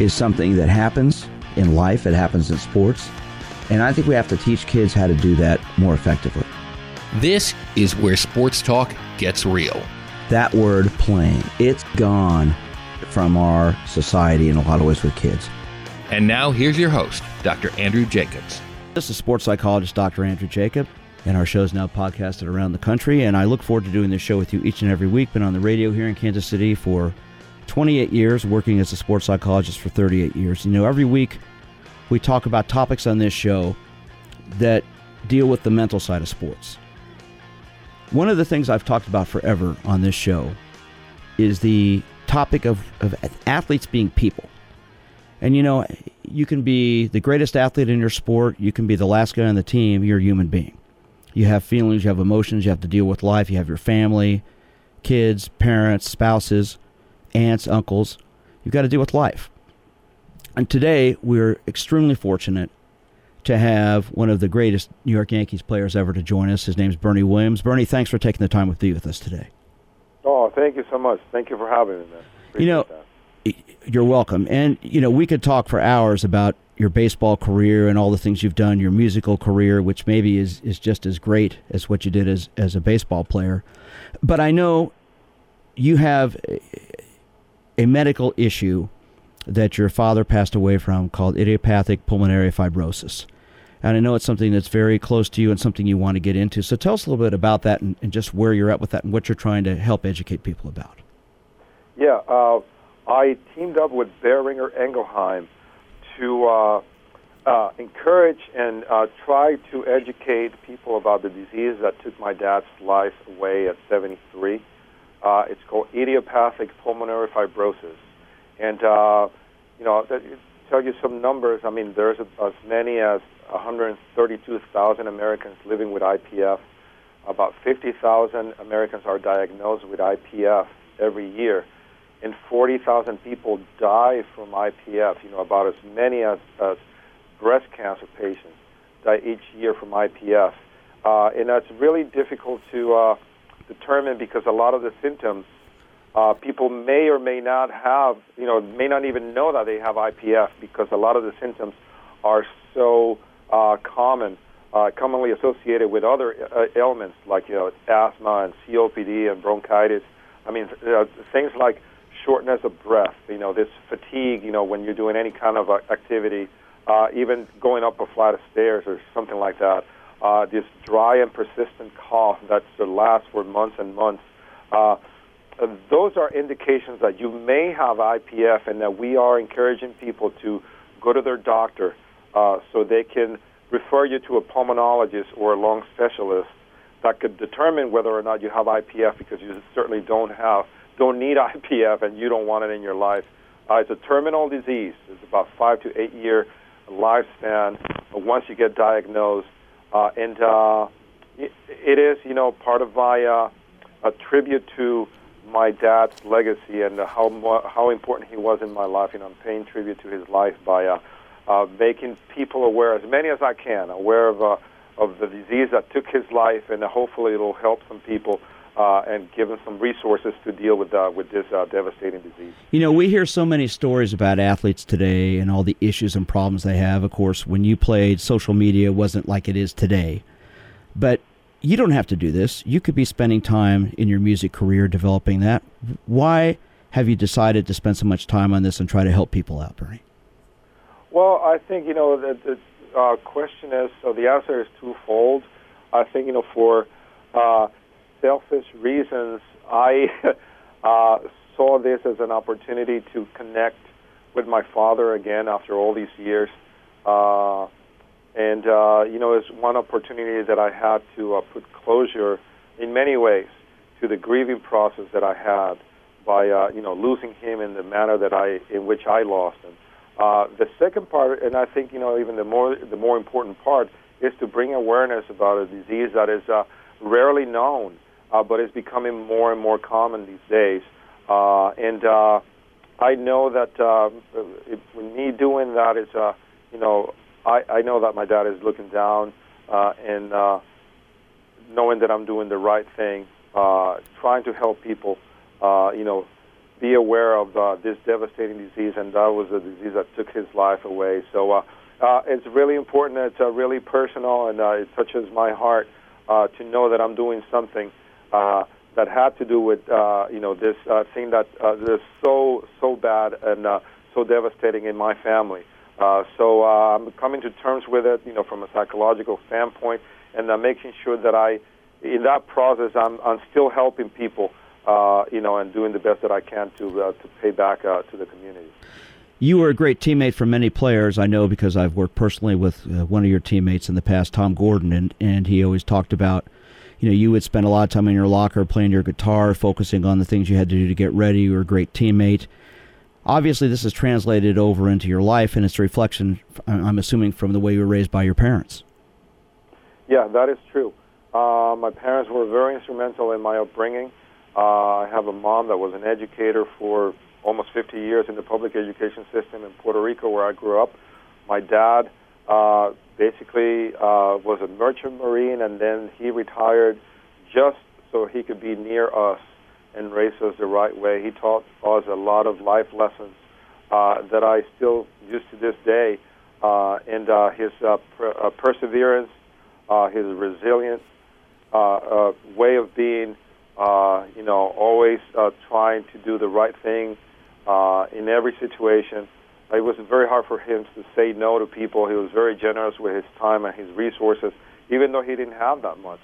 is something that happens in life, it happens in sports. And I think we have to teach kids how to do that more effectively. This is where sports talk gets real. That word playing, it's gone from our society in a lot of ways with kids. And now here's your host, Dr. Andrew Jacobs. This is sports psychologist Dr. Andrew Jacob, and our show is now podcasted around the country. And I look forward to doing this show with you each and every week. Been on the radio here in Kansas City for 28 years, working as a sports psychologist for 38 years. You know, every week we talk about topics on this show that deal with the mental side of sports. One of the things I've talked about forever on this show is the topic of, of athletes being people. And you know, you can be the greatest athlete in your sport, you can be the last guy on the team, you're a human being. You have feelings, you have emotions, you have to deal with life, you have your family, kids, parents, spouses, aunts, uncles. You've got to deal with life. And today, we're extremely fortunate to have one of the greatest New York Yankees players ever to join us. His name's Bernie Williams. Bernie, thanks for taking the time to be with us today. Oh, thank you so much. Thank you for having me. You know, that. you're welcome. And, you know, we could talk for hours about your baseball career and all the things you've done, your musical career, which maybe is, is just as great as what you did as, as a baseball player. But I know you have a, medical issue that your father passed away from called idiopathic pulmonary fibrosis. And I know it's something that's very close to you and something you want to get into. So tell us a little bit about that and, and just where you're at with that and what you're trying to help educate people about. Yeah, uh, I teamed up with Boehringer Ingelheim to uh, uh, encourage and uh, try to educate people about the disease that took my dad's life away at 73. Uh, it's called idiopathic pulmonary fibrosis. And, uh, you know, that, tell you some numbers. I mean, there's as many as 132,000 Americans living with IPF. About 50,000 Americans are diagnosed with IPF every year, and 40,000 people die from IPF. You know, about as many as, as breast cancer patients die each year from IPF, uh, and that's really difficult to uh, determine because a lot of the symptoms uh, people may or may not have, you know, may not even know that they have IPF because a lot of the symptoms are so uh, common, uh, commonly associated with other uh, ailments like you know asthma and COPD and bronchitis. I mean, uh, things like shortness of breath. You know, this fatigue. You know, when you're doing any kind of uh, activity, uh, even going up a flight of stairs or something like that. Uh, this dry and persistent cough that lasts for months and months. Uh, those are indications that you may have IPF and that we are encouraging people to go to their doctor uh, so they can refer you to a pulmonologist or a lung specialist that could determine whether or not you have IPF because you certainly don't have don't need IPF and you don't want it in your life. Uh, it's a terminal disease. It's about five to eight year lifespan once you get diagnosed, uh, and uh, it, it is you know part of my uh, a tribute to my dad's legacy and how how important he was in my life. You know, I'm paying tribute to his life by uh, uh, making people aware, as many as I can, aware of uh, of the disease that took his life, and hopefully it'll help some people. Uh, and give them some resources to deal with uh, with this uh, devastating disease. You know, we hear so many stories about athletes today and all the issues and problems they have. Of course, when you played, social media wasn't like it is today, but you don't have to do this. You could be spending time in your music career developing that. Why have you decided to spend so much time on this and try to help people out, Bernie? Well, I think you know the, the uh, question is so the answer is twofold. I think you know for uh, selfish reasons, I uh, saw this as an opportunity to connect with my father again after all these years. Uh, and, uh, you know, it's one opportunity that I had to uh, put closure in many ways to the grieving process that I had by, uh, you know, losing him in the manner that I, in which I lost him. Uh, the second part, and I think you know even the more the more important part, is to bring awareness about a disease that is uh, rarely known, uh, but it's becoming more and more common these days. Uh, and uh, I know that uh, it, me doing that is, uh, you know, I, I know that my dad is looking down uh, and uh, knowing that I'm doing the right thing, uh, trying to help people, uh, you know, be aware of uh, this devastating disease, and that was a disease that took his life away. So uh, uh, it's really important. It's uh, really personal, and uh, it touches my heart uh, to know that I'm doing something uh, that had to do with uh, you know this uh, thing that uh, is so so bad and uh, so devastating in my family. Uh, so uh, I'm coming to terms with it, you know, from a psychological standpoint, and uh, making sure that I, in that process, I'm I'm still helping people, uh, you know, and doing the best that I can to uh, to pay back uh, to the community. You were a great teammate for many players. I know because I've worked personally with uh, one of your teammates in the past, Tom Gordon, and, and he always talked about, you know, you would spend a lot of time in your locker playing your guitar, focusing on the things you had to do to get ready. You were a great teammate. Obviously, this is translated over into your life, and it's a reflection, I'm assuming, from the way you were raised by your parents. Yeah, that is true. Uh, my parents were very instrumental in my upbringing. Uh, I have a mom that was an educator for almost 50 years in the public education system in Puerto Rico, where I grew up. My dad uh, basically uh, was a merchant marine, and then he retired just so he could be near us and raise us the right way. He taught us a lot of life lessons uh, that I still use to this day. Uh, and uh, his uh, per- uh, perseverance, uh, his resilience, uh, uh, way of being, uh, you know, always uh, trying to do the right thing uh, in every situation. It was very hard for him to say no to people. He was very generous with his time and his resources, even though he didn't have that much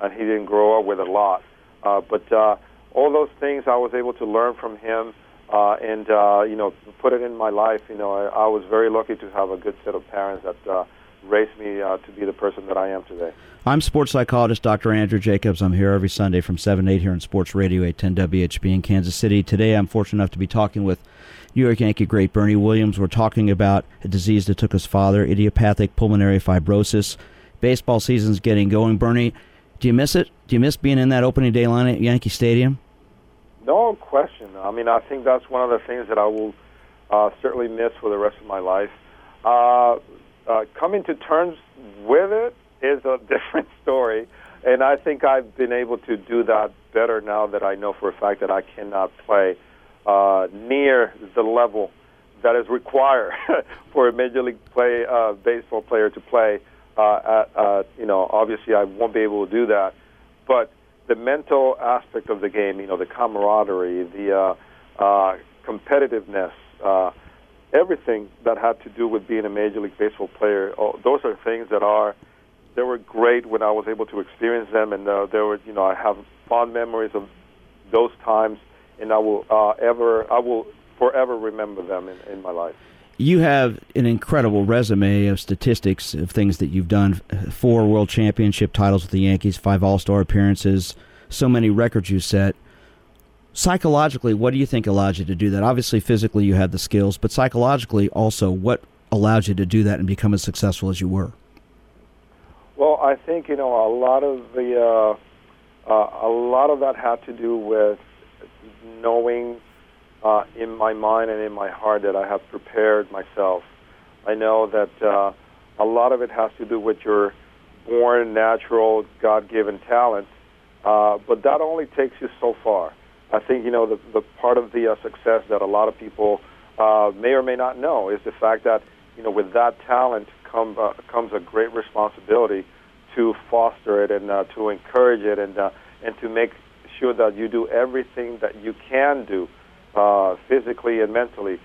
and he didn't grow up with a lot. Uh, but uh, all those things I was able to learn from him uh, and uh, you know put it in my life. You know, I, I was very lucky to have a good set of parents that uh, raised me uh, to be the person that I am today. I'm sports psychologist Dr. Andrew Jacobs. I'm here every Sunday from 7 8 here on Sports Radio 810 WHB in Kansas City. Today I'm fortunate enough to be talking with New York Yankee great Bernie Williams. We're talking about a disease that took his father, idiopathic pulmonary fibrosis. Baseball season's getting going. Bernie, do you miss it? Do you miss being in that opening day line at Yankee Stadium? No question. I mean, I think that's one of the things that I will uh, certainly miss for the rest of my life. Uh, uh, coming to terms with it is a different story, and I think I've been able to do that better now that I know for a fact that I cannot play uh, near the level that is required for a major league play uh, baseball player to play. Uh, at, uh, you know, obviously I won't be able to do that, but the mental aspect of the game, you know, the camaraderie, the uh, uh, competitiveness, uh, everything that had to do with being a major league baseball player. Oh, those are things that are they were great when I was able to experience them, and uh, there were, you know, I have fond memories of those times, and I will uh, ever, I will forever remember them in, in my life. You have an incredible resume of statistics of things that you've done. Four World Championship titles with the Yankees, five All Star appearances, so many records you set. Psychologically, what do you think allowed you to do that? Obviously, physically, you had the skills, but psychologically, also, what allowed you to do that and become as successful as you were? Well, I think you know a lot of the uh, uh, a lot of that had to do with knowing uh, in my mind and in my heart that I have prepared myself. I know that uh, a lot of it has to do with your born, natural, God-given talent, uh, but that only takes you so far. I think you know the, the part of the uh, success that a lot of people uh, may or may not know is the fact that you know with that talent come, uh, comes a great responsibility to foster it and uh, to encourage it and uh, and to make sure that you do everything that you can do uh, physically and mentally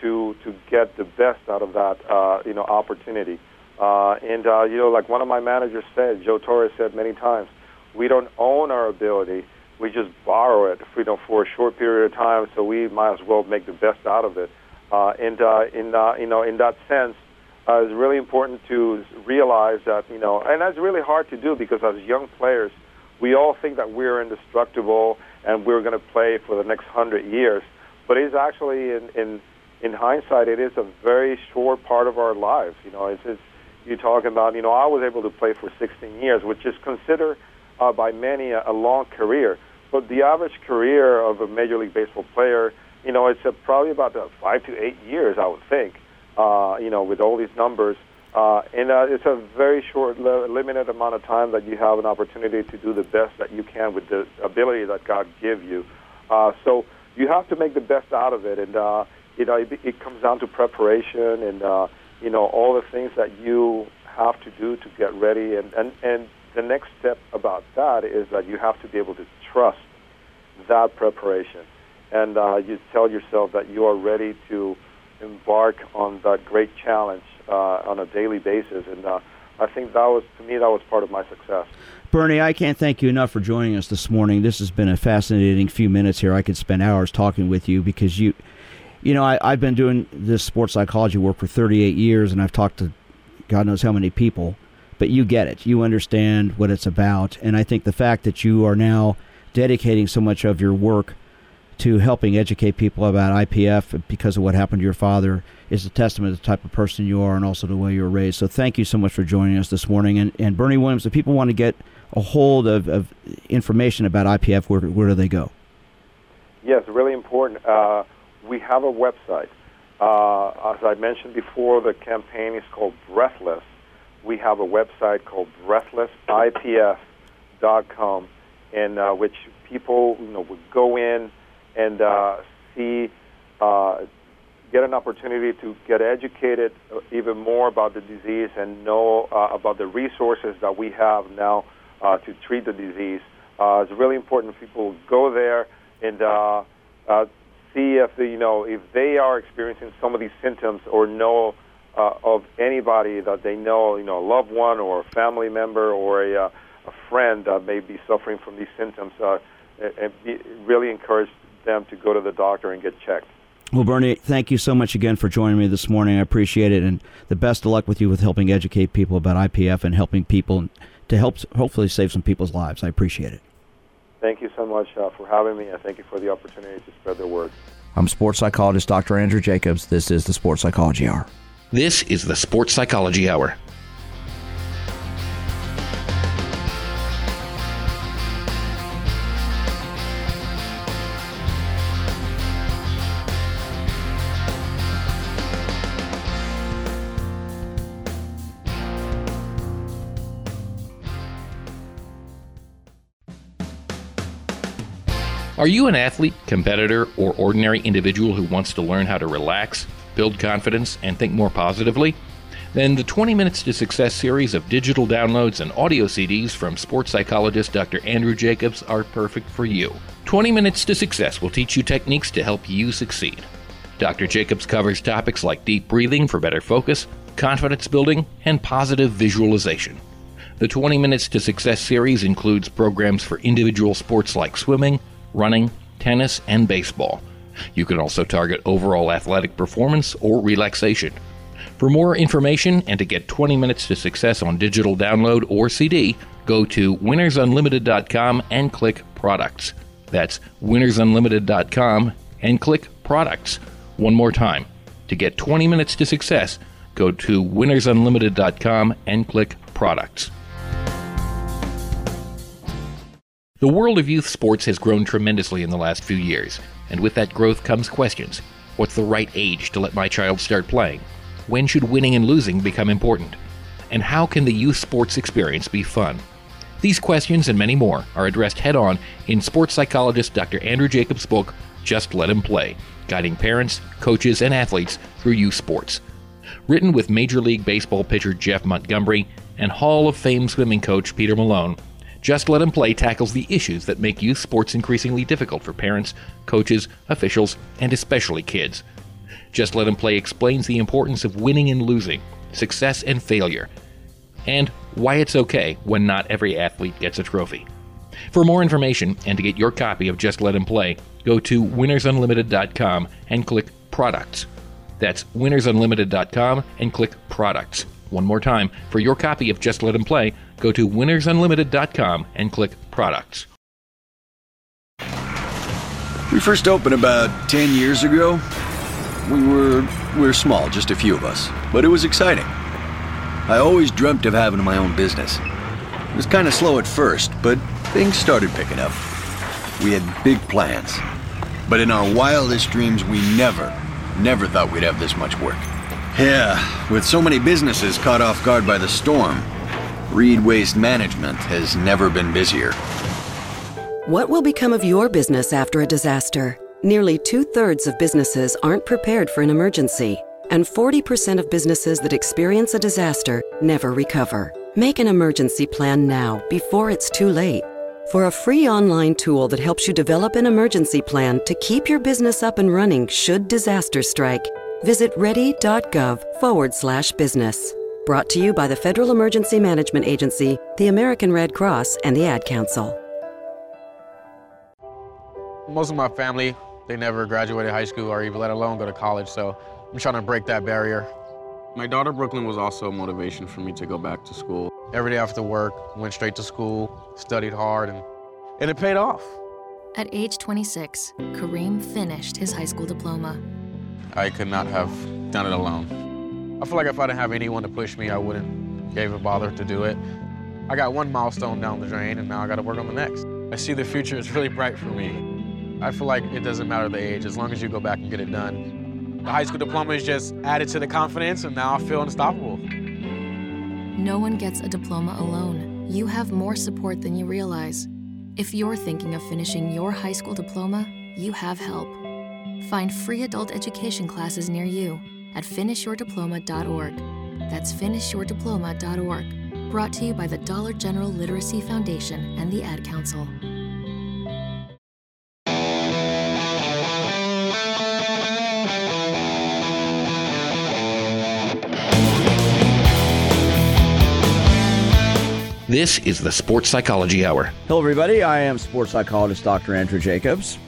to to get the best out of that uh, you know opportunity. Uh, and uh, you know, like one of my managers said, Joe Torres said many times, we don't own our ability. We just borrow it, you know, for a short period of time. So we might as well make the best out of it. Uh, and uh, in uh, you know, in that sense, uh, it's really important to realize that you know, and that's really hard to do because as young players, we all think that we're indestructible and we're going to play for the next hundred years. But it's actually in, in in hindsight, it is a very short part of our lives. You know, it's, it's you talking about. You know, I was able to play for 16 years, which is considered uh, by many a, a long career. But the average career of a Major League Baseball player, you know, it's uh, probably about uh, five to eight years, I would think. Uh, you know, with all these numbers, uh, and uh, it's a very short, limited amount of time that you have an opportunity to do the best that you can with the ability that God give you. Uh, so you have to make the best out of it, and uh, you know, it, it comes down to preparation and uh, you know all the things that you have to do to get ready, and and and the next step about that is that you have to be able to trust that preparation, and uh, you tell yourself that you are ready to embark on that great challenge uh, on a daily basis, and uh, I think that was to me that was part of my success. Bernie, I can't thank you enough for joining us this morning. This has been a fascinating few minutes here. I could spend hours talking with you because you, you know, I, I've been doing this sports psychology work for 38 years, and I've talked to God knows how many people, but you get it. You understand what it's about, and I think the fact that you are now dedicating so much of your work to helping educate people about IPF because of what happened to your father is a testament to the type of person you are and also the way you were raised. So thank you so much for joining us this morning. And, and Bernie Williams, if people want to get a hold of, of information about IPF, where, where do they go? Yes, really important. Uh, we have a website. Uh, as I mentioned before, the campaign is called Breathless. We have a website called breathlessipf.com, in uh, which people you know would go in and uh, see, uh, get an opportunity to get educated uh, even more about the disease and know uh, about the resources that we have now uh, to treat the disease. It's really important people go there and see if the, you know if they are experiencing some of these symptoms or know of anybody that they know, you know, a loved one or a family member or a, a friend that may be suffering from these symptoms. Uh, and be, really encourage them to go to the doctor and get checked. Well, Bernie, thank you so much again for joining me this morning. I appreciate it, and the best of luck with you with helping educate people about IPF and helping people to help hopefully save some people's lives. I appreciate it. Thank you so much uh, for having me, and thank you for the opportunity to spread the word. I'm sports psychologist Dr. Andrew Jacobs. This is the Sports Psychology Hour. This is the Sports Psychology Hour. Are you an athlete, competitor, or ordinary individual who wants to learn how to relax, build confidence, and think more positively? Then the 20 Minutes to Success series of digital downloads and audio CDs from sports psychologist Dr. Andrew Jacobs are perfect for you. 20 Minutes to Success will teach you techniques to help you succeed. Dr. Jacobs covers topics like deep breathing for better focus, confidence building, and positive visualization. The 20 Minutes to Success series includes programs for individual sports like swimming, running, tennis, and baseball. You can also target overall athletic performance or relaxation. For more information and to get 20 minutes to success on digital download or CD, go to winnersunlimited.com and click products. That's winnersunlimited.com and click products. One more time. To get 20 minutes to success, go to winnersunlimited.com and click products. The world of youth sports has grown tremendously in the last few years, and with that growth comes questions. What's the right age to let my child start playing? When should winning and losing become important? And how can the youth sports experience be fun? These questions and many more are addressed head on in sports psychologist Dr. Andrew Jacobs' book, Just Let Him Play, guiding parents, coaches, and athletes through youth sports. Written with Major League Baseball pitcher Jeff Montgomery and Hall of Fame swimming coach Peter Malone, just Let Him Play tackles the issues that make youth sports increasingly difficult for parents, coaches, officials, and especially kids. Just Let Him Play explains the importance of winning and losing, success and failure, and why it's okay when not every athlete gets a trophy. For more information and to get your copy of Just Let Him Play, go to winnersunlimited.com and click Products. That's winnersunlimited.com and click Products. One more time, for your copy of Just Let Him Play, go to winnersunlimited.com and click Products. We first opened about 10 years ago. We were we were small, just a few of us, but it was exciting. I always dreamt of having my own business. It was kind of slow at first, but things started picking up. We had big plans. But in our wildest dreams, we never, never thought we'd have this much work. Yeah, with so many businesses caught off guard by the storm, Reed Waste Management has never been busier. What will become of your business after a disaster? Nearly two thirds of businesses aren't prepared for an emergency, and 40% of businesses that experience a disaster never recover. Make an emergency plan now before it's too late. For a free online tool that helps you develop an emergency plan to keep your business up and running should disaster strike, visit ready.gov forward slash business. Brought to you by the Federal Emergency Management Agency, the American Red Cross, and the Ad Council. Most of my family, they never graduated high school or even let alone go to college, so I'm trying to break that barrier. My daughter Brooklyn was also a motivation for me to go back to school. Every day after work, went straight to school, studied hard, and, and it paid off. At age 26, Kareem finished his high school diploma. I could not have done it alone. I feel like if I didn't have anyone to push me, I wouldn't even bother to do it. I got one milestone down the drain, and now I got to work on the next. I see the future is really bright for me. I feel like it doesn't matter the age, as long as you go back and get it done. The high school diploma is just added to the confidence, and now I feel unstoppable. No one gets a diploma alone. You have more support than you realize. If you're thinking of finishing your high school diploma, you have help. Find free adult education classes near you at finishyourdiploma.org. That's finishyourdiploma.org. Brought to you by the Dollar General Literacy Foundation and the Ad Council. This is the Sports Psychology Hour. Hello, everybody. I am sports psychologist Dr. Andrew Jacobs.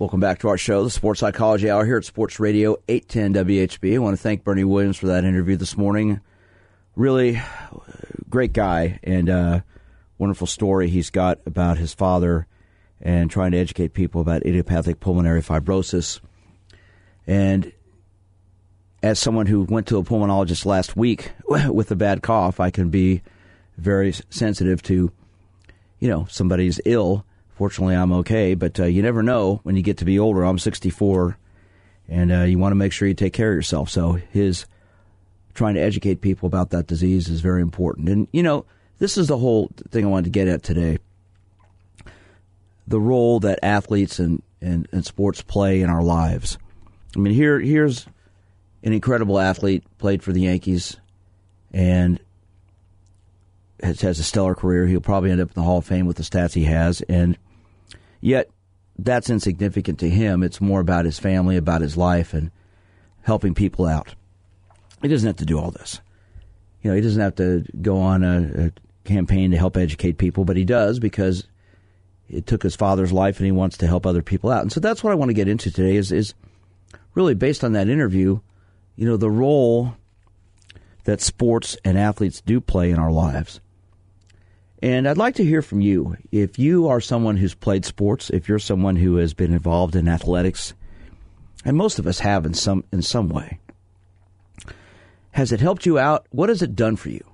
Welcome back to our show, the Sports Psychology Hour here at Sports Radio 810 WHB. I want to thank Bernie Williams for that interview this morning. Really great guy and uh, wonderful story he's got about his father and trying to educate people about idiopathic pulmonary fibrosis. And as someone who went to a pulmonologist last week with a bad cough, I can be very sensitive to, you know, somebody's ill. Fortunately, I'm okay, but uh, you never know when you get to be older. I'm 64, and uh, you want to make sure you take care of yourself. So his trying to educate people about that disease is very important. And you know, this is the whole thing I wanted to get at today. The role that athletes and, and, and sports play in our lives. I mean, here here's an incredible athlete, played for the Yankees, and has, has a stellar career. He'll probably end up in the Hall of Fame with the stats he has, and yet that's insignificant to him. It's more about his family, about his life, and helping people out. He doesn't have to do all this. You know, he doesn't have to go on a, a campaign to help educate people, but he does because it took his father's life and he wants to help other people out. And so that's what I want to get into today is is really based on that interview, you know, the role that sports and athletes do play in our lives. And I'd like to hear from you. If you are someone who's played sports, if you're someone who has been involved in athletics, and most of us have in some in some way, has it helped you out? What has it done for you?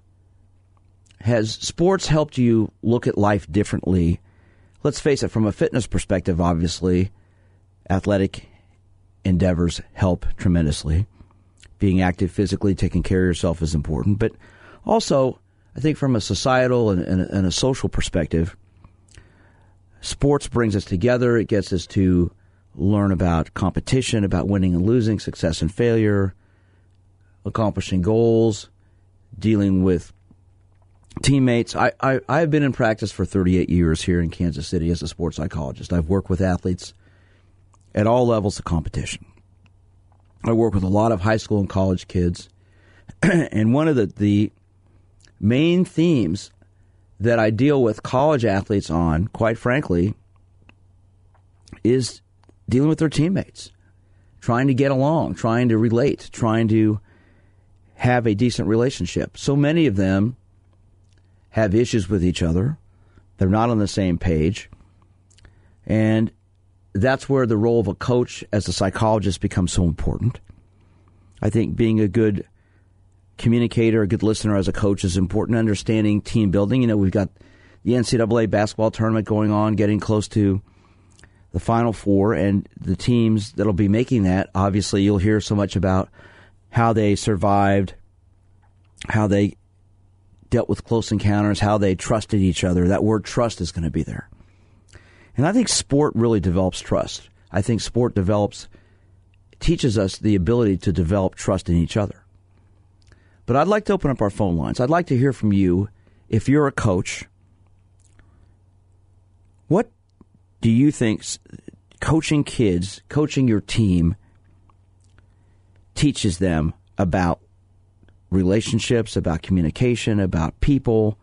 Has sports helped you look at life differently? Let's face it, from a fitness perspective, obviously, athletic endeavors help tremendously. Being active physically, taking care of yourself is important, but also I think from a societal and, and, and, a social perspective, sports brings us together. It gets us to learn about competition, about winning and losing, success and failure, accomplishing goals, dealing with teammates. I, I, I've been in practice for 38 years here in Kansas City as a sports psychologist. I've worked with athletes at all levels of competition. I work with a lot of high school and college kids. and one of the, the main themes that I deal with college athletes on, quite frankly, is dealing with their teammates, trying to get along, trying to relate, trying to have a decent relationship. So many of them have issues with each other. They're not on the same page. And that's where the role of a coach as a psychologist becomes so important. I think being a good communicator, a good listener as a coach is important. Understanding team building. You know, we've got the NCAA basketball tournament going on, getting close to the Final Four, and the teams that'll be making that. Obviously, you'll hear so much about how they survived, how they dealt with close encounters, how they trusted each other. That word trust is going to be there. And I think sport really develops trust. I think sport develops, teaches us the ability to develop trust in each other. But I'd like to open up our phone lines. I'd like to hear from you if you're a coach. What do you think coaching kids, coaching your team, teaches them about relationships, about communication, about people,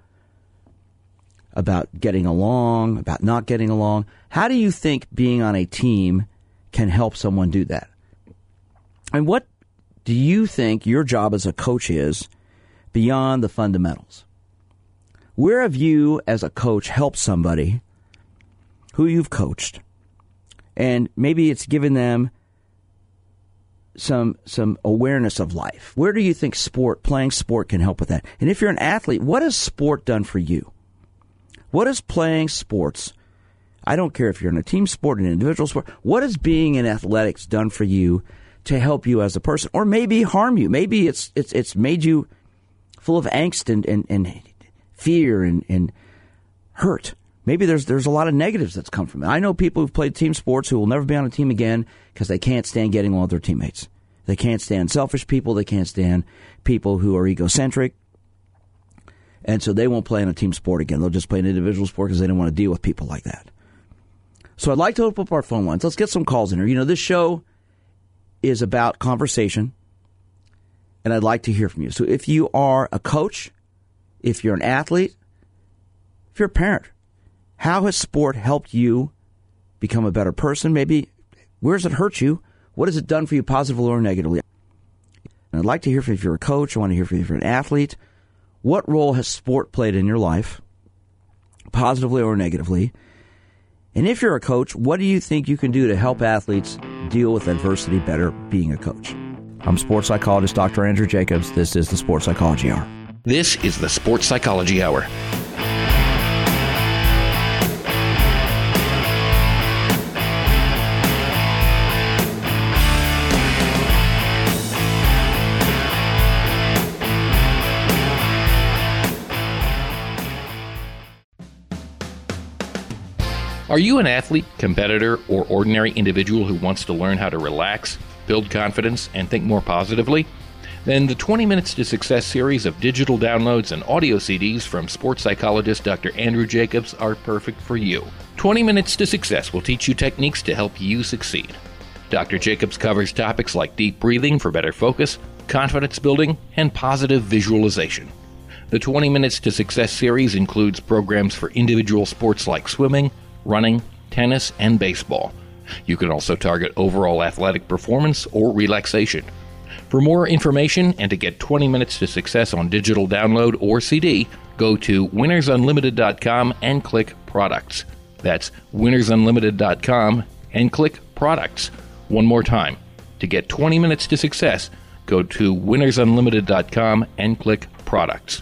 about getting along, about not getting along. How do you think being on a team can help someone do that? And what do you think your job as a coach is beyond the fundamentals? Where have you, as a coach, helped somebody who you've coached? And maybe it's given them some some awareness of life. Where do you think sport, playing sport, can help with that? And if you're an athlete, what has sport done for you? What is playing sports? I don't care if you're in a team sport, an individual sport. What has being in athletics done for you to help you as a person, or maybe harm you? Maybe it's it's it's made you full of angst and and, and fear and, and hurt. Maybe there's there's a lot of negatives that's come from it. I know people who've played team sports who will never be on a team again because they can't stand getting along with their teammates. They can't stand selfish people. They can't stand people who are egocentric. And so they won't play in a team sport again. They'll just play an individual sport because they don't want to deal with people like that. So I'd like to open up our phone lines. Let's get some calls in here. You know, this show is about conversation, and I'd like to hear from you. So if you are a coach, if you're an athlete, if you're a parent, how has sport helped you become a better person? Maybe where does it hurt you? What has it done for you positively or negatively? And I'd like to hear from you if you're a coach. I want to hear from you if you're an athlete. What role has sport played in your life, positively or negatively? And if you're a coach, what do you think you can do to help athletes deal with adversity better being a coach? I'm sports psychologist Dr. Andrew Jacobs. This is the Sports Psychology Hour. This is the Sports Psychology Hour. Are you an athlete, competitor, or ordinary individual who wants to learn how to relax, build confidence, and think more positively? Then the 20 Minutes to Success series of digital downloads and audio CDs from sports psychologist Dr. Andrew Jacobs are perfect for you. 20 Minutes to Success will teach you techniques to help you succeed. Dr. Jacobs covers topics like deep breathing for better focus, confidence building, and positive visualization. The 20 Minutes to Success series includes programs for individual sports like swimming, running, tennis, and baseball. You can also target overall athletic performance or relaxation. For more information and to get 20 minutes to success on digital download or CD, go to winnersunlimited.com and click products. That's winnersunlimited.com and click products. One more time. To get 20 minutes to success, go to winnersunlimited.com and click products.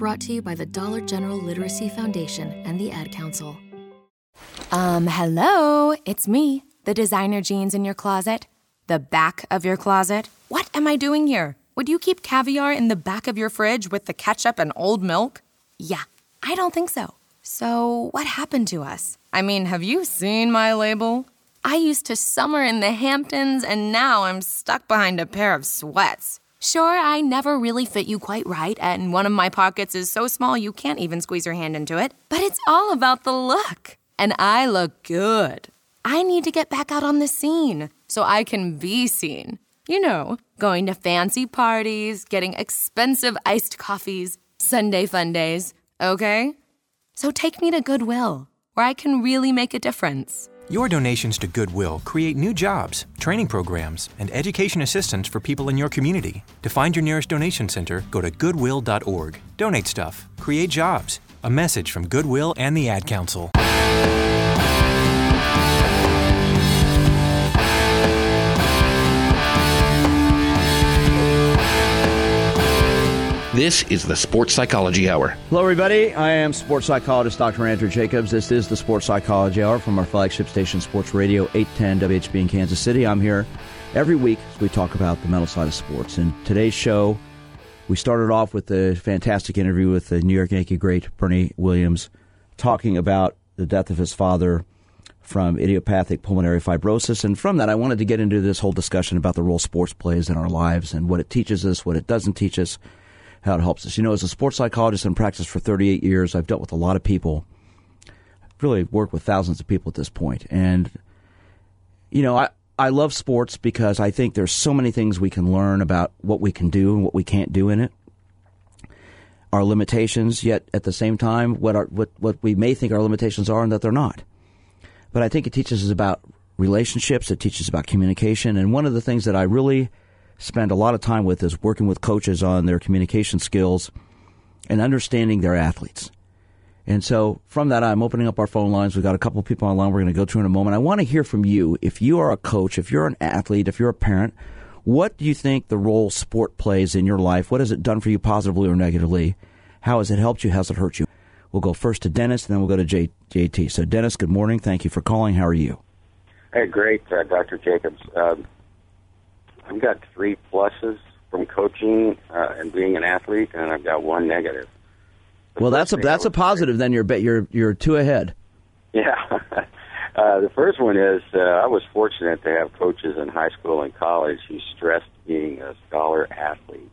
Brought to you by the Dollar General Literacy Foundation and the Ad Council. Um, hello, it's me, the designer jeans in your closet. The back of your closet. What am I doing here? Would you keep caviar in the back of your fridge with the ketchup and old milk? Yeah, I don't think so. So, what happened to us? I mean, have you seen my label? I used to summer in the Hamptons, and now I'm stuck behind a pair of sweats. Sure, I never really fit you quite right, and one of my pockets is so small you can't even squeeze your hand into it, but it's all about the look and I look good. I need to get back out on the scene so I can be seen. You know, going to fancy parties, getting expensive iced coffees, Sunday fun days, okay? So take me to Goodwill, where I can really make a difference. Your donations to Goodwill create new jobs, training programs, and education assistance for people in your community. To find your nearest donation center, go to goodwill.org. Donate stuff, create jobs. A message from Goodwill and the Ad Council. This is the Sports Psychology Hour. Hello, everybody. I am sports psychologist Dr. Andrew Jacobs. This is the Sports Psychology Hour from our flagship station, Sports Radio 810 WHB in Kansas City. I'm here every week as we talk about the mental side of sports. And today's show, we started off with a fantastic interview with the New York Yankee great Bernie Williams, talking about the death of his father from idiopathic pulmonary fibrosis. And from that, I wanted to get into this whole discussion about the role sports plays in our lives and what it teaches us, what it doesn't teach us how it helps us. You know, as a sports psychologist in practice for 38 years, I've dealt with a lot of people. I've really worked with thousands of people at this point. And, you know, I, I love sports because I think there's so many things we can learn about what we can do and what we can't do in it. Our limitations, yet at the same time, what, our, what, what we may think our limitations are and that they're not. But I think it teaches us about relationships, it teaches us about communication. And one of the things that I really spend a lot of time with is working with coaches on their communication skills and understanding their athletes. And so from that, I'm opening up our phone lines. We've got a couple people online we're going to go through in a moment. I want to hear from you. If you are a coach, if you're an athlete, if you're a parent, what do you think the role sport plays in your life? What has it done for you positively or negatively? How has it helped you? How has it hurt you? We'll go first to Dennis, and then we'll go to J- JT. So, Dennis, good morning. Thank you for calling. How are you? Hey, great, uh, Dr. Jacobs. Um, I've got three pluses from coaching uh, and being an athlete, and I've got one negative. The well, that's a that's a positive. Then you're you're you're two ahead. Yeah. uh, the first one is uh, I was fortunate to have coaches in high school and college who stressed being a scholar athlete,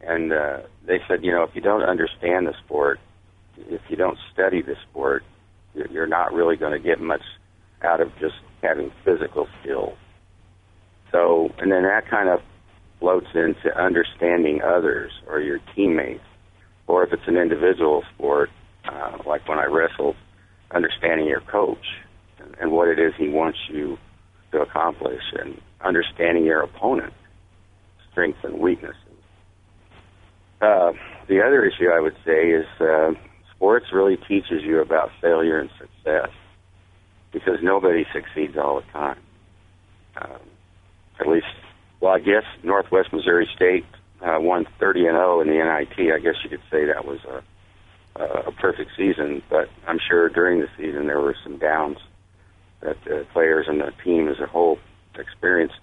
and uh, they said, you know, if you don't understand the sport, if you don't study the sport, you're not really going to get much out of just having physical skills. So, and then that kind of floats into understanding others or your teammates, or if it's an individual sport, uh, like when I wrestled, understanding your coach and, and what it is he wants you to accomplish, and understanding your opponent, strengths and weaknesses. Uh, the other issue I would say is uh, sports really teaches you about failure and success because nobody succeeds all the time. Um, at least, well, I guess Northwest Missouri State uh, won 30 and 0 in the NIT. I guess you could say that was a a perfect season, but I'm sure during the season there were some downs that the players and the team as a whole experienced.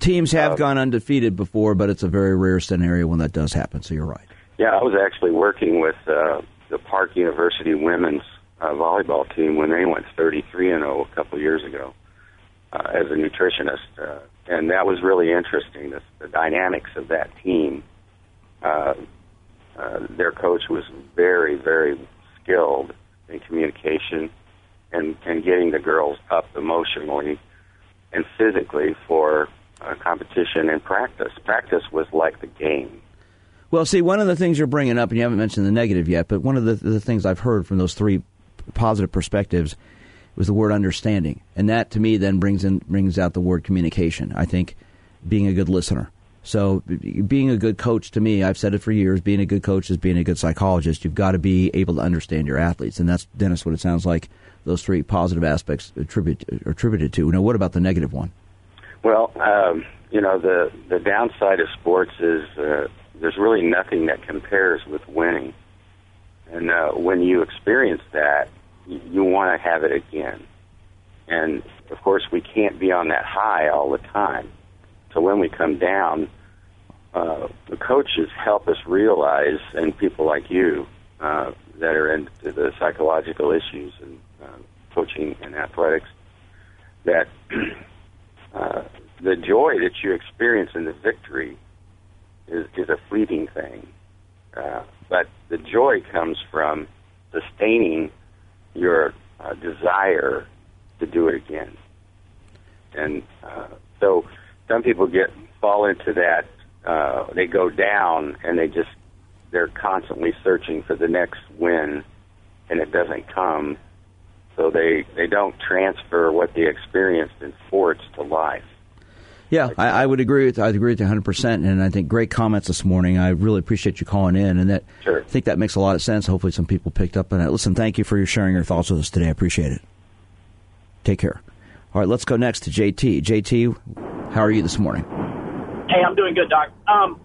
Teams have uh, gone undefeated before, but it's a very rare scenario when that does happen. So you're right. Yeah, I was actually working with uh, the Park University women's uh, volleyball team when they went 33 and 0 a couple years ago uh, as a nutritionist, uh, and that was really interesting. The, the dynamics of that team. Uh, uh, their coach was very, very skilled in communication and and getting the girls up emotionally and physically for uh, competition and practice. Practice was like the game. Well, see, one of the things you're bringing up, and you haven't mentioned the negative yet, but one of the, the things I've heard from those three positive perspectives was the word understanding, and that to me then brings in brings out the word communication. I think being a good listener. So, being a good coach to me, I've said it for years. Being a good coach is being a good psychologist. You've got to be able to understand your athletes, and that's Dennis. What it sounds like those three positive aspects attribute, attributed to. Now, what about the negative one? Well, um, you know, the the downside of sports is uh, there's really nothing that compares with winning, and uh, when you experience that, you, want to have it again. And of course, we can't be on that high all the time. So when we come down, uh, the coaches help us realize, and people like you uh, that are into the psychological issues and uh, coaching and athletics, that uh, the joy that you experience in the victory is, is a fleeting thing. Uh, but the joy comes from sustaining your uh, desire to do it again. And uh, so some people get fall into that. Uh, they go down and they just they're constantly searching for the next win, and it doesn't come. So they they don't transfer what they experienced in sports to life. Yeah, I, I would agree with I agree with you 100, percent and I think great comments this morning. I really appreciate you calling in, and that sure. I think that makes a lot of sense. Hopefully, some people picked up on it. Listen, thank you for your sharing your thoughts with us today. I appreciate it. Take care. All right, let's go next to JT. JT, how are you this morning? Hey, I'm doing good, Doc. Um,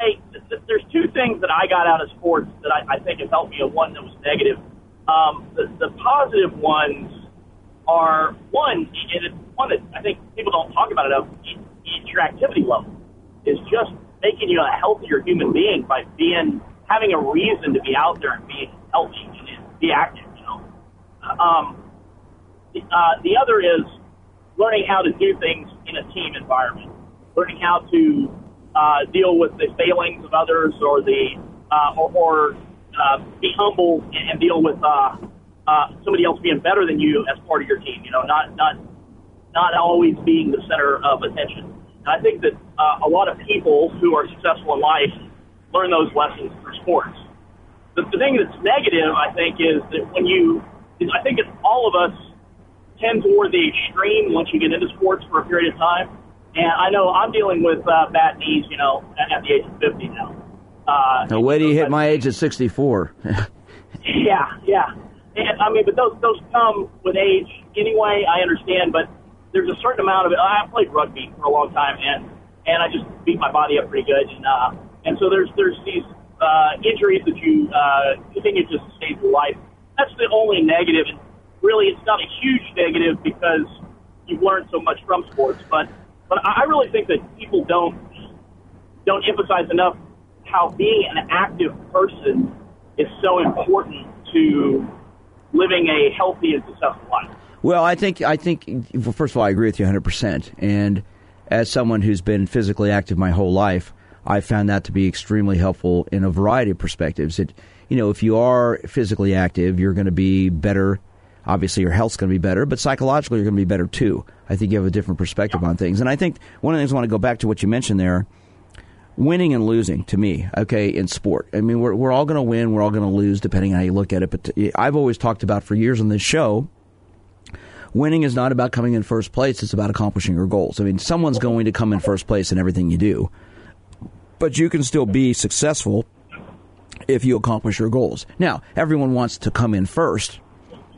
hey, th- th- there's two things that I got out of sports that I, I think have helped me, and one that was negative. Um, the, the positive ones are one, and it's one that I think people don't talk about it enough. It's your activity level is just making you a healthier human being by being having a reason to be out there and being healthy and be active. You know, um, the, uh, the other is learning how to do things in a team environment, learning how to uh, deal with the failings of others or the uh, or, or uh, be humble and, and deal with uh, uh, somebody else being better than you as part of your team. You know, not not not always being the center of attention. I think that uh, a lot of people who are successful in life learn those lessons through sports. The, the thing that's negative, I think, is that when you, I think that all of us tend toward the extreme once you get into sports for a period of time. And I know I'm dealing with uh, bad knees, you know, at, at the age of 50 now. Uh, now, wait till you hit my age at 64. yeah, yeah. And I mean, but those those come with age anyway. I understand, but there's a certain amount of it. I played rugby for a long time, and and I just beat my body up pretty good, and uh, and so there's there's these uh, injuries that you uh, continue to sustain through life. That's the only negative, and really, it's not a huge negative because you've learned so much from sports. But but I really think that people don't don't emphasize enough how being an active person is so important to living a healthy and successful life. Well, I think I think well, first of all, I agree with you 100. percent And as someone who's been physically active my whole life, I found that to be extremely helpful in a variety of perspectives. It, you know, if you are physically active, you're going to be better. Obviously, your health's going to be better, but psychologically, you're going to be better too. I think you have a different perspective on things. And I think one of the things I want to go back to what you mentioned there winning and losing to me, okay, in sport. I mean, we're, we're all going to win, we're all going to lose, depending on how you look at it. But to, I've always talked about for years on this show winning is not about coming in first place, it's about accomplishing your goals. I mean, someone's going to come in first place in everything you do, but you can still be successful if you accomplish your goals. Now, everyone wants to come in first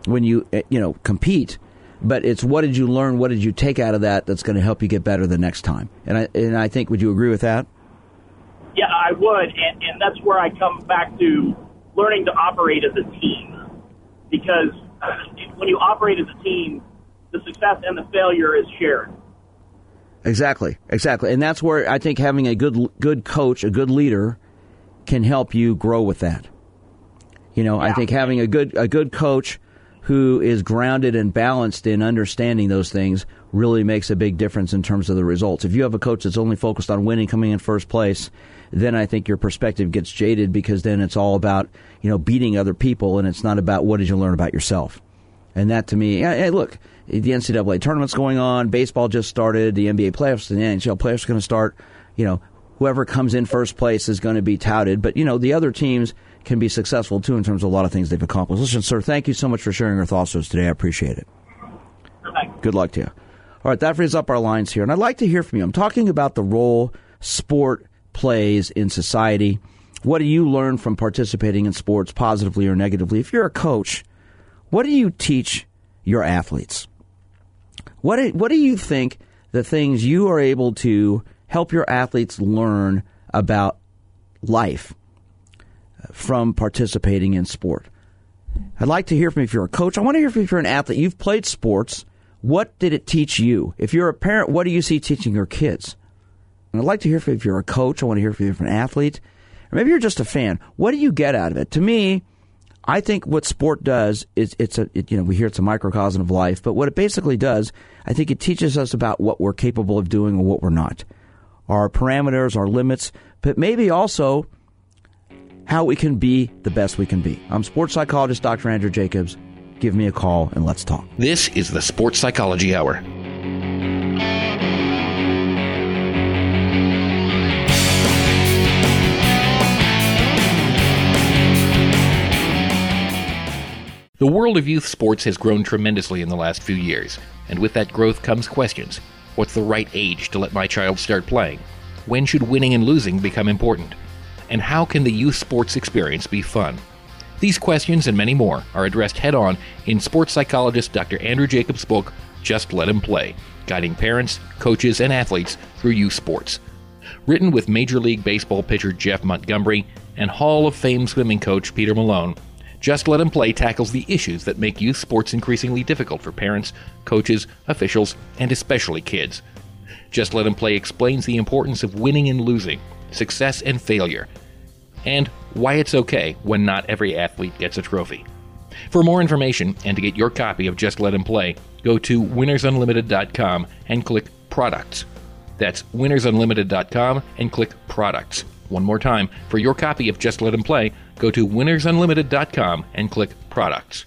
when you, eh, you know, compete. But it's what did you learn? What did you take out of that that's going to help you get better the next time? And I and I think would you agree with that? Yeah, I would, and, and that's where I come back to learning to operate as a team. Because when you operate as a team, the success and the failure is shared. Exactly, exactly, and that's where I think having a good good coach, a good leader, can help you grow with that. You know, yeah. I think having a good a good coach who is grounded and balanced in understanding those things really makes a big difference in terms of the results. If you have a coach that's only focused on winning, coming in first place, then I think your perspective gets jaded because then it's all about, you know, beating other people and it's not about what did you learn about yourself. And that to me, hey, look, the NCAA tournament's going on, baseball just started, the NBA playoffs, the NHL playoffs are going to start. You know, whoever comes in first place is going to be touted, but you know, the other teams can be successful too in terms of a lot of things they've accomplished. Listen, sir, thank you so much for sharing your thoughts with us today. I appreciate it. Good luck to you. All right, that frees up our lines here. And I'd like to hear from you. I'm talking about the role sport plays in society. What do you learn from participating in sports, positively or negatively? If you're a coach, what do you teach your athletes? What do, what do you think the things you are able to help your athletes learn about life uh, from participating in sport? I'd like to hear from you if you're a coach. I want to hear from you if you're an athlete. You've played sports. What did it teach you? If you're a parent, what do you see teaching your kids? And I'd like to hear from if you're a coach. I want to hear from you if you're an athlete. Or maybe you're just a fan. What do you get out of it? To me, I think what sport does is it's a it, you know we hear it's a microcosm of life, but what it basically does, I think it teaches us about what we're capable of doing and what we're not, our parameters, our limits, but maybe also how we can be the best we can be. I'm sports psychologist Dr. Andrew Jacobs. Give me a call and let's talk. This is the Sports Psychology Hour. The world of youth sports has grown tremendously in the last few years, and with that growth comes questions. What's the right age to let my child start playing? When should winning and losing become important? And how can the youth sports experience be fun? These questions and many more are addressed head on in sports psychologist Dr. Andrew Jacobs' book, Just Let Him Play, guiding parents, coaches, and athletes through youth sports. Written with Major League Baseball pitcher Jeff Montgomery and Hall of Fame swimming coach Peter Malone, just Let Him Play tackles the issues that make youth sports increasingly difficult for parents, coaches, officials, and especially kids. Just Let Him Play explains the importance of winning and losing, success and failure, and why it's okay when not every athlete gets a trophy. For more information and to get your copy of Just Let Him Play, go to winnersunlimited.com and click Products. That's winnersunlimited.com and click Products. One more time, for your copy of Just Let Him Play, go to winnersunlimited.com and click Products.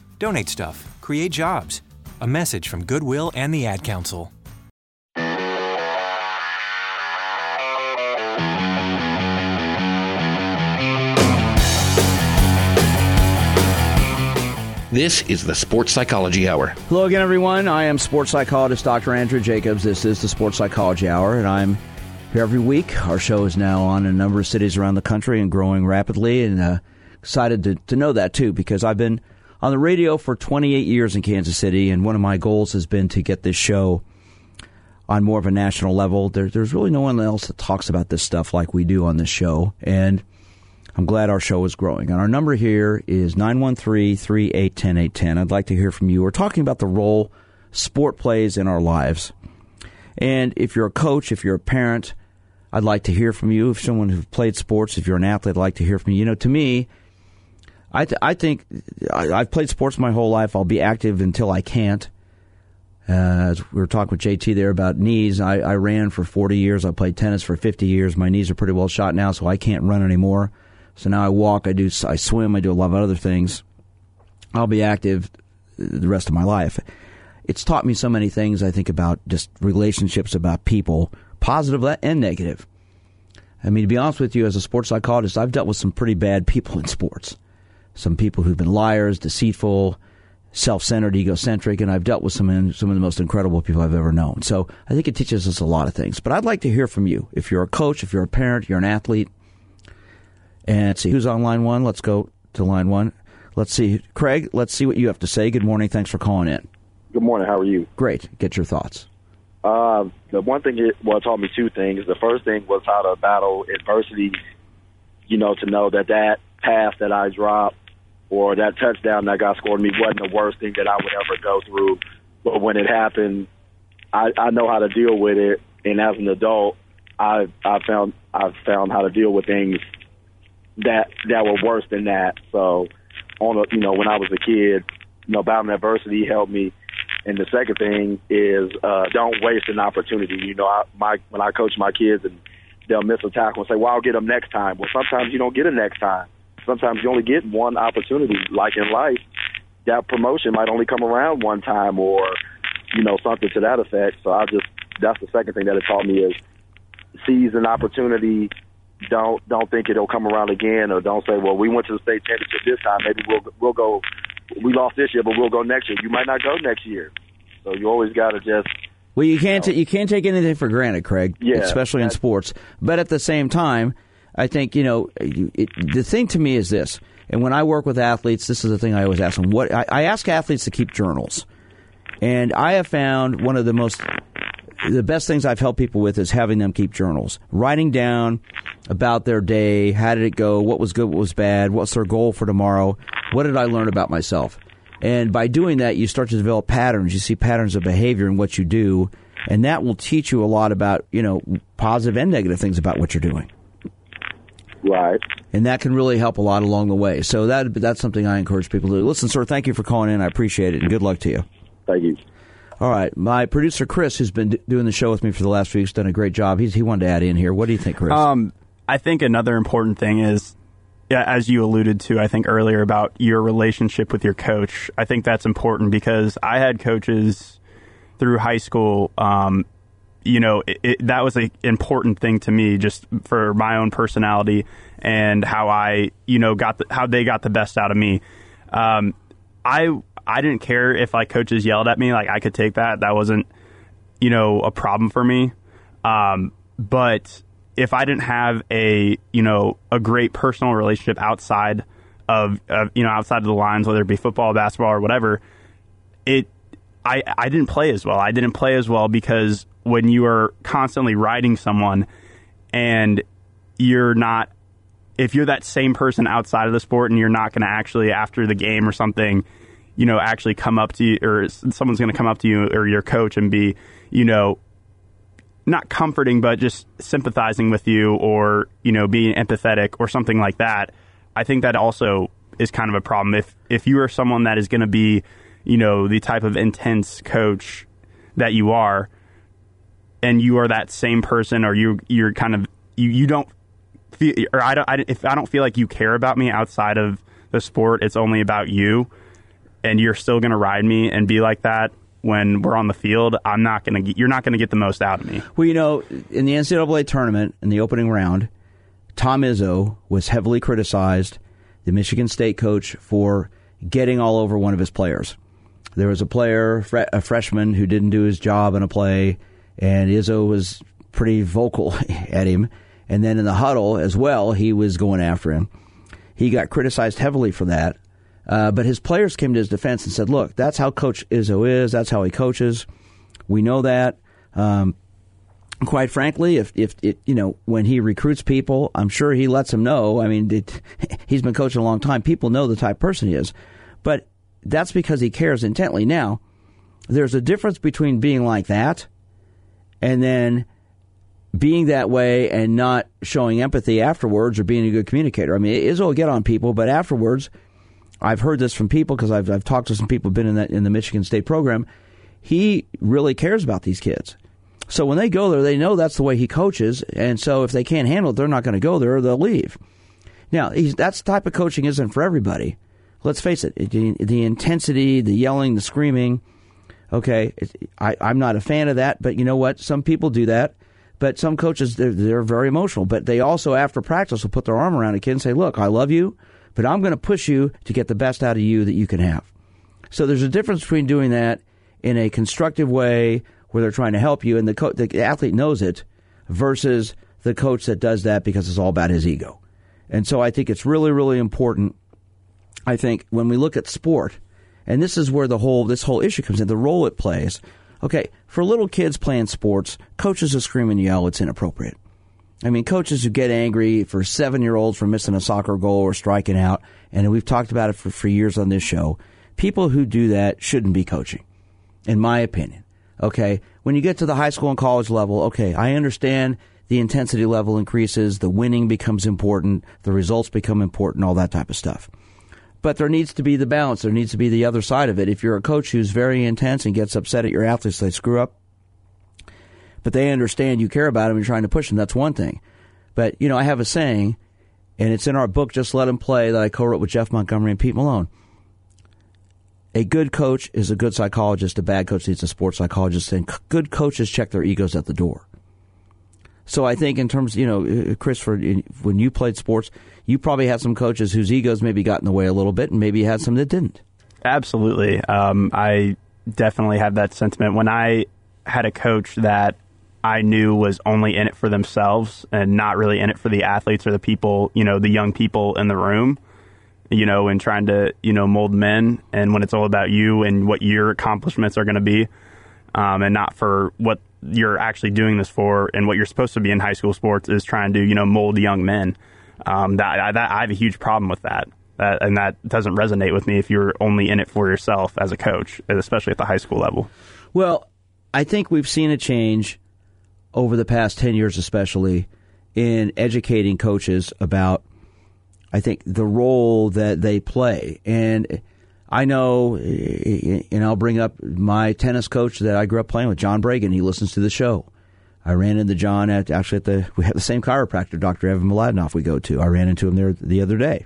Donate stuff, create jobs. A message from Goodwill and the Ad Council. This is the Sports Psychology Hour. Hello again, everyone. I am sports psychologist Dr. Andrew Jacobs. This is the Sports Psychology Hour, and I'm here every week. Our show is now on in a number of cities around the country and growing rapidly, and uh, excited to, to know that too because I've been on the radio for 28 years in Kansas City, and one of my goals has been to get this show on more of a national level. There, there's really no one else that talks about this stuff like we do on this show, and I'm glad our show is growing. And our number here is 913 381 810. I'd like to hear from you. We're talking about the role sport plays in our lives. And if you're a coach, if you're a parent, I'd like to hear from you. If someone who played sports, if you're an athlete, I'd like to hear from you. You know, to me, I, th- I think I, have played sports my whole life. I'll be active until I can't. Uh, we were talking with JT there about knees. I, I ran for 40 years. I played tennis for 50 years. My knees are pretty well shot now, so I can't run anymore. So now I walk, I do, I swim, I do a lot of other things. I'll be active the rest of my life. It's taught me so many things. I think about just relationships, about people, positive and negative. I mean, to be honest with you, as a sports psychologist, I've dealt with some pretty bad people in sports some people who've been liars, deceitful, self-centered, egocentric, and I've dealt with some some of the most incredible people I've ever known. So I think it teaches us a lot of things. But I'd like to hear from you. If you're a coach, if you're a parent, you're an athlete, and see who's on line one. Let's go to line one. Let's see, Craig. Let's see what you have to say. Good morning. Thanks for calling in. Good morning. How are you? Great. Get your thoughts. Uh, the one thing it well it taught me two things. The first thing was how to battle adversity. You know, to know that that path that I dropped or that touchdown that got scored me wasn't the worst thing that I would ever go through. But when it happened, I, I know how to deal with it. And as an adult, I I found I've found how to deal with things that that were worse than that. So on a, you know when I was a kid, you know battling adversity helped me. And the second thing is uh, don't waste an opportunity. You know, I, my when I coach my kids and they'll miss a tackle and say, "Well, I'll get them next time." Well, sometimes you don't get a next time sometimes you only get one opportunity. Like in life, that promotion might only come around one time, or you know something to that effect. So I just that's the second thing that it taught me is seize an opportunity. Don't don't think it'll come around again, or don't say, well, we went to the state championship this time. Maybe we'll we'll go. We lost this year, but we'll go next year. You might not go next year, so you always got to just well, you can't you, know, you can't take anything for granted, Craig. Yeah, especially in sports. But at the same time, I think you know it, the thing to me is this. And when I work with athletes, this is the thing I always ask them. What I, I ask athletes to keep journals, and I have found one of the most the best things I've helped people with is having them keep journals, writing down about their day, how did it go, what was good, what was bad, what's their goal for tomorrow, what did I learn about myself. And by doing that, you start to develop patterns. You see patterns of behavior in what you do, and that will teach you a lot about you know positive and negative things about what you're doing. Right. And that can really help a lot along the way. So that that's something I encourage people to do. Listen, sir, thank you for calling in. I appreciate it, and good luck to you. Thank you. All right, my producer Chris, who's been doing the show with me for the last few weeks, done a great job. He's, he wanted to add in here. What do you think, Chris? Um, I think another important thing is, yeah, as you alluded to, I think earlier about your relationship with your coach. I think that's important because I had coaches through high school um, you know, it, it, that was an important thing to me just for my own personality and how I, you know, got the, how they got the best out of me. Um, I I didn't care if like coaches yelled at me, like I could take that. That wasn't, you know, a problem for me. Um, but if I didn't have a, you know, a great personal relationship outside of, of you know, outside of the lines, whether it be football, basketball, or whatever, it I, I didn't play as well. I didn't play as well because when you are constantly riding someone and you're not if you're that same person outside of the sport and you're not going to actually after the game or something you know actually come up to you or someone's going to come up to you or your coach and be you know not comforting but just sympathizing with you or you know being empathetic or something like that i think that also is kind of a problem. If if you are someone that is going to be you know the type of intense coach that you are and you are that same person or you you're kind of you, you don't feel or I don't I, if I don't feel like you care about me outside of the sport it's only about you and you're still going to ride me and be like that when we're on the field I'm not going to you're not going to get the most out of me. Well, you know, in the NCAA tournament in the opening round, Tom Izzo was heavily criticized, the Michigan State coach for getting all over one of his players. There was a player, a freshman, who didn't do his job in a play, and Izzo was pretty vocal at him. And then in the huddle as well, he was going after him. He got criticized heavily for that. Uh, but his players came to his defense and said, "Look, that's how Coach Izzo is. That's how he coaches. We know that." Um, quite frankly, if if it, you know when he recruits people, I'm sure he lets them know. I mean, it, he's been coaching a long time. People know the type person he is, but that's because he cares intently. Now, there's a difference between being like that and then being that way and not showing empathy afterwards or being a good communicator. I mean, Izzo will get on people, but afterwards, I've heard this from people because I've, I've talked to some people been in that in the Michigan State program. He really cares about these kids. So when they go there, they know that's the way he coaches, and so if they can't handle it, they're not going to go there or they'll leave. Now, that's type of coaching isn't for everybody. Let's face it, the intensity, the yelling, the screaming. Okay, I, I'm not a fan of that, but you know what? Some people do that but some coaches, they're, they're very emotional. But they also, after practice, will put their arm around a kid and say, look, I love you, but I'm going to push you to get the best out of you that you can have. So there's a difference between doing that in a constructive way where they're trying to help you and the, co- the athlete knows it versus the coach that does that because it's all about his ego. And so I think it's really, really important. I think when we look at sport, and this is where the whole this whole issue comes in, the role it plays. Okay, for little kids playing sports, coaches who scream and yell, it's inappropriate. I mean, coaches who get angry for seven year olds for missing a soccer goal or striking out, and we've talked about it for, for years on this show. People who do that shouldn't be coaching, in my opinion. Okay, when you get to the high school and college level, okay, I understand the intensity level increases, the winning becomes important, the results become important, all that type of stuff. But there needs to be the balance. There needs to be the other side of it. If you're a coach who's very intense and gets upset at your athletes, they screw up, but they understand you care about them and you're trying to push them, that's one thing. But, you know, I have a saying, and it's in our book, Just Let Him Play, that I co wrote with Jeff Montgomery and Pete Malone. A good coach is a good psychologist. A bad coach needs a sports psychologist. And good coaches check their egos at the door. So I think in terms, you know, uh, Chris, when you played sports, you probably had some coaches whose egos maybe got in the way a little bit, and maybe you had some that didn't. Absolutely, um, I definitely have that sentiment. When I had a coach that I knew was only in it for themselves and not really in it for the athletes or the people, you know, the young people in the room, you know, and trying to, you know, mold men. And when it's all about you and what your accomplishments are going to be, um, and not for what you're actually doing this for and what you're supposed to be in high school sports is trying to you know mold young men. Um, that, that I have a huge problem with that. that, and that doesn't resonate with me if you're only in it for yourself as a coach, especially at the high school level. Well, I think we've seen a change over the past ten years, especially in educating coaches about. I think the role that they play and I know, eh, eh, and I'll bring up my tennis coach that I grew up playing with, John Bragan. He listens to the show. I ran into John at actually at the we have the same chiropractor, Dr. Evan Mladenoff, we go to. I ran into him there the other day.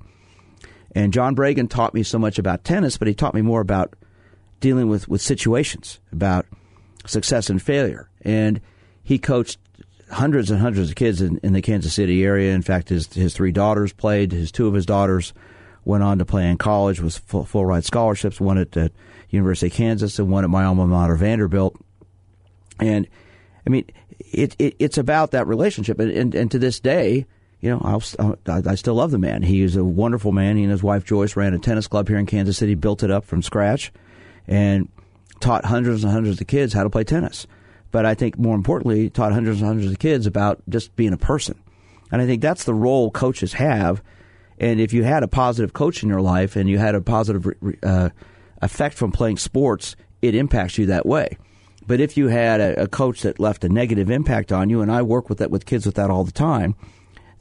And John Bragan taught me so much about tennis, but he taught me more about dealing with, with situations, about success and failure. And he coached hundreds and hundreds of kids in, in the Kansas City area. In fact, his his three daughters played. His two of his daughters went on to play in college with full, full ride scholarships, one at, at University of Kansas and one at my alma mater, Vanderbilt. And I mean, it, it it's about that relationship. And, and, and to this day, you know, I'll, I still love the man. He is a wonderful man. He and his wife Joyce ran a tennis club here in Kansas City, built it up from scratch, and taught hundreds and hundreds of kids how to play tennis. But I think more importantly, taught hundreds and hundreds of kids about just being a person. And I think that's the role coaches have and if you had a positive coach in your life and you had a positive uh, effect from playing sports, it impacts you that way. But if you had a, a, coach that left a negative impact on you, and I work with that with kids with that all the time,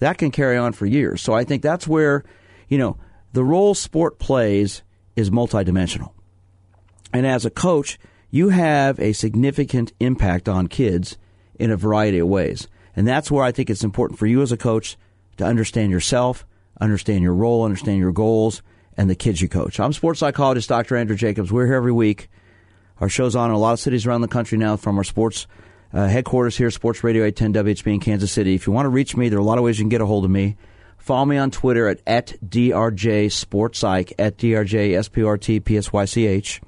that can carry on for years. So I think that's where, you know, the role sport plays is multidimensional. And as a coach, you have a significant impact on kids in a variety of ways. And that's where I think it's important for you as a coach to understand yourself, understand your role, understand your goals, and the kids you coach. I'm sports psychologist Dr. Andrew Jacobs. We're here every week. Our show's on in a lot of cities around the country now from our sports uh, headquarters here, Sports Radio 810 WHB in Kansas City. If you want to reach me, there are a lot of ways you can get a hold of me. Follow me on Twitter at, at DRJ Sportspsych, at DRJ SPRT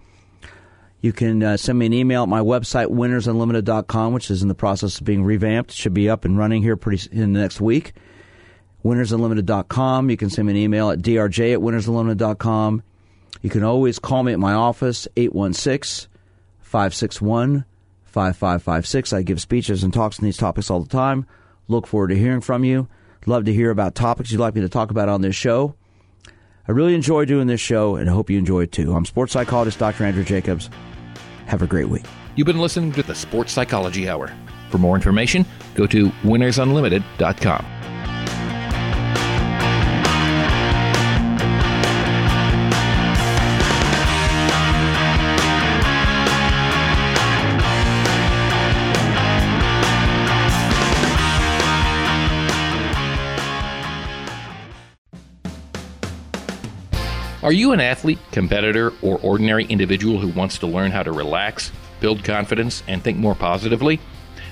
You can uh, send me an email at my website, winnersunlimited.com, which is in the process of being revamped. Should be up and running here pretty in the next week. Winnersunlimited.com. You can send me an email at drj at winnersunlimited.com. You can always call me at my office, 816 561 5556. I give speeches and talks on these topics all the time. Look forward to hearing from you. Love to hear about topics you'd like me to talk about on this show. I really enjoy doing this show, and I hope you enjoy it too. I'm sports psychologist Dr. Andrew Jacobs. Have a great week. You've been listening to the Sports Psychology Hour. For more information, go to winnersunlimited.com. Are you an athlete, competitor, or ordinary individual who wants to learn how to relax, build confidence, and think more positively?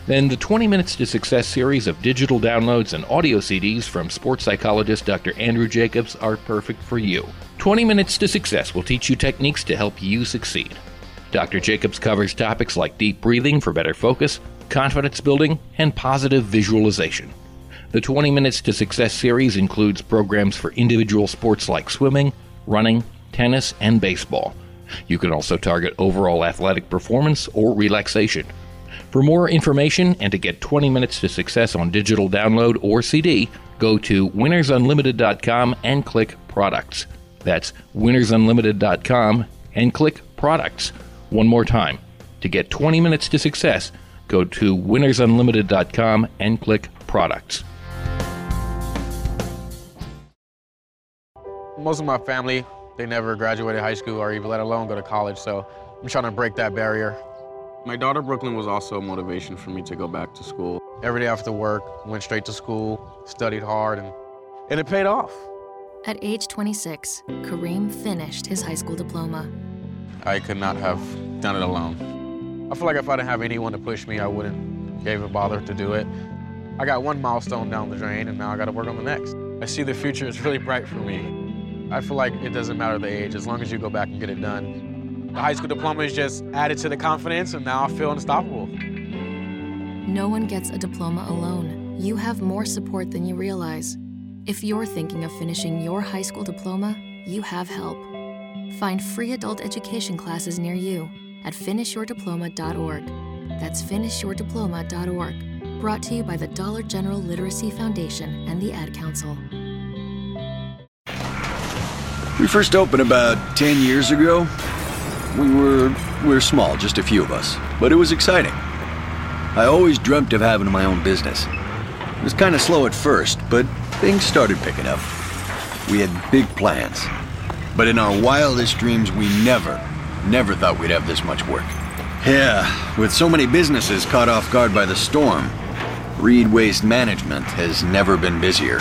Then the 20 Minutes to Success series of digital downloads and audio CDs from sports psychologist Dr. Andrew Jacobs are perfect for you. 20 Minutes to Success will teach you techniques to help you succeed. Dr. Jacobs covers topics like deep breathing for better focus, confidence building, and positive visualization. The 20 Minutes to Success series includes programs for individual sports like swimming, running, tennis, and baseball. You can also target overall athletic performance or relaxation. For more information and to get 20 minutes to success on digital download or CD, go to winnersunlimited.com and click products. That's winnersunlimited.com and click products. One more time. To get 20 minutes to success, go to winnersunlimited.com and click products. Most of my family, they never graduated high school or even let alone go to college, so I'm trying to break that barrier. My daughter Brooklyn was also a motivation for me to go back to school. Every day after work, went straight to school, studied hard, and, and it paid off. At age 26, Kareem finished his high school diploma. I could not have done it alone. I feel like if I didn't have anyone to push me, I wouldn't even bother to do it. I got one milestone down the drain, and now I got to work on the next. I see the future is really bright for me. I feel like it doesn't matter the age, as long as you go back and get it done. The high school diploma is just added to the confidence, and now I feel unstoppable. No one gets a diploma alone. You have more support than you realize. If you're thinking of finishing your high school diploma, you have help. Find free adult education classes near you at finishyourdiploma.org. That's finishyourdiploma.org. Brought to you by the Dollar General Literacy Foundation and the Ad Council. We first opened about 10 years ago. We were we were small, just a few of us, but it was exciting. I always dreamt of having my own business. It was kind of slow at first, but things started picking up. We had big plans. But in our wildest dreams, we never, never thought we'd have this much work. Yeah, with so many businesses caught off guard by the storm, Reed Waste Management has never been busier.